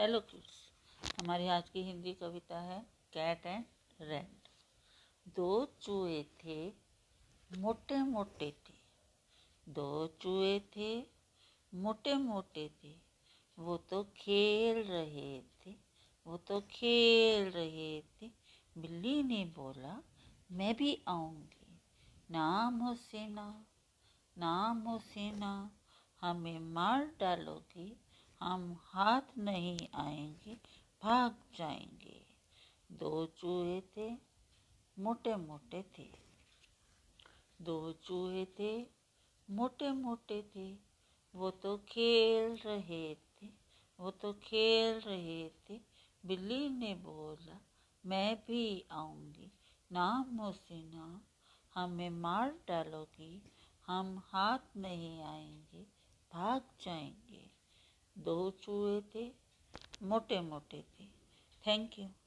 Hello kids हमारी आज की हिंदी कविता है कैट एंड रैट दो चूहे थे, मोटे मोटे थे। दो चूहे थे, मोटे मोटे थे। वो तो खेल रहे थे, वो तो खेल रहे थे। बिल्ली ने बोला, मैं भी आऊँगी। नाम हो सेना, नाम हो सेना। हमें मार डालोगी हम हाथ नहीं आएँगे, भाग जाएँगे। दो चूहे थे मोटे मोटे थे। दो चूहे थे मोटे मोटे थे। वो तो खेल रहे थे, वो तो खेल रहे थे। बिल्ली ने बोला, मैं भी आऊँगी। ना हमें मार डालोगी। हम हाथ नहीं आएँगे, भाग जाएँगे। दो चूहे थे मोटे मोटे थे। Thank you